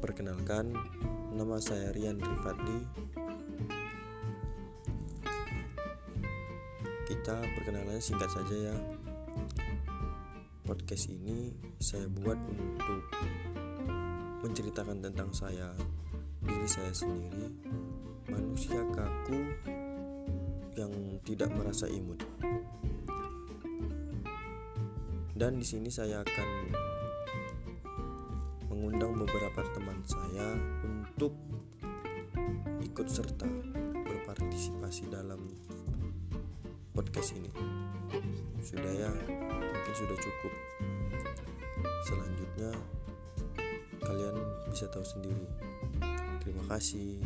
Perkenalkan, nama saya Rian Rifadli. Kita perkenalan singkat saja ya. Podcast ini saya buat untuk menceritakan tentang saya, diri saya sendiri, manusia kaku yang tidak merasa imut. Dan di sini saya akan mengundang beberapa teman saya untuk ikut serta berpartisipasi dalam podcast ini. Sudah ya, mungkin sudah cukup. Selanjutnya kalian bisa tahu sendiri. Terima kasih.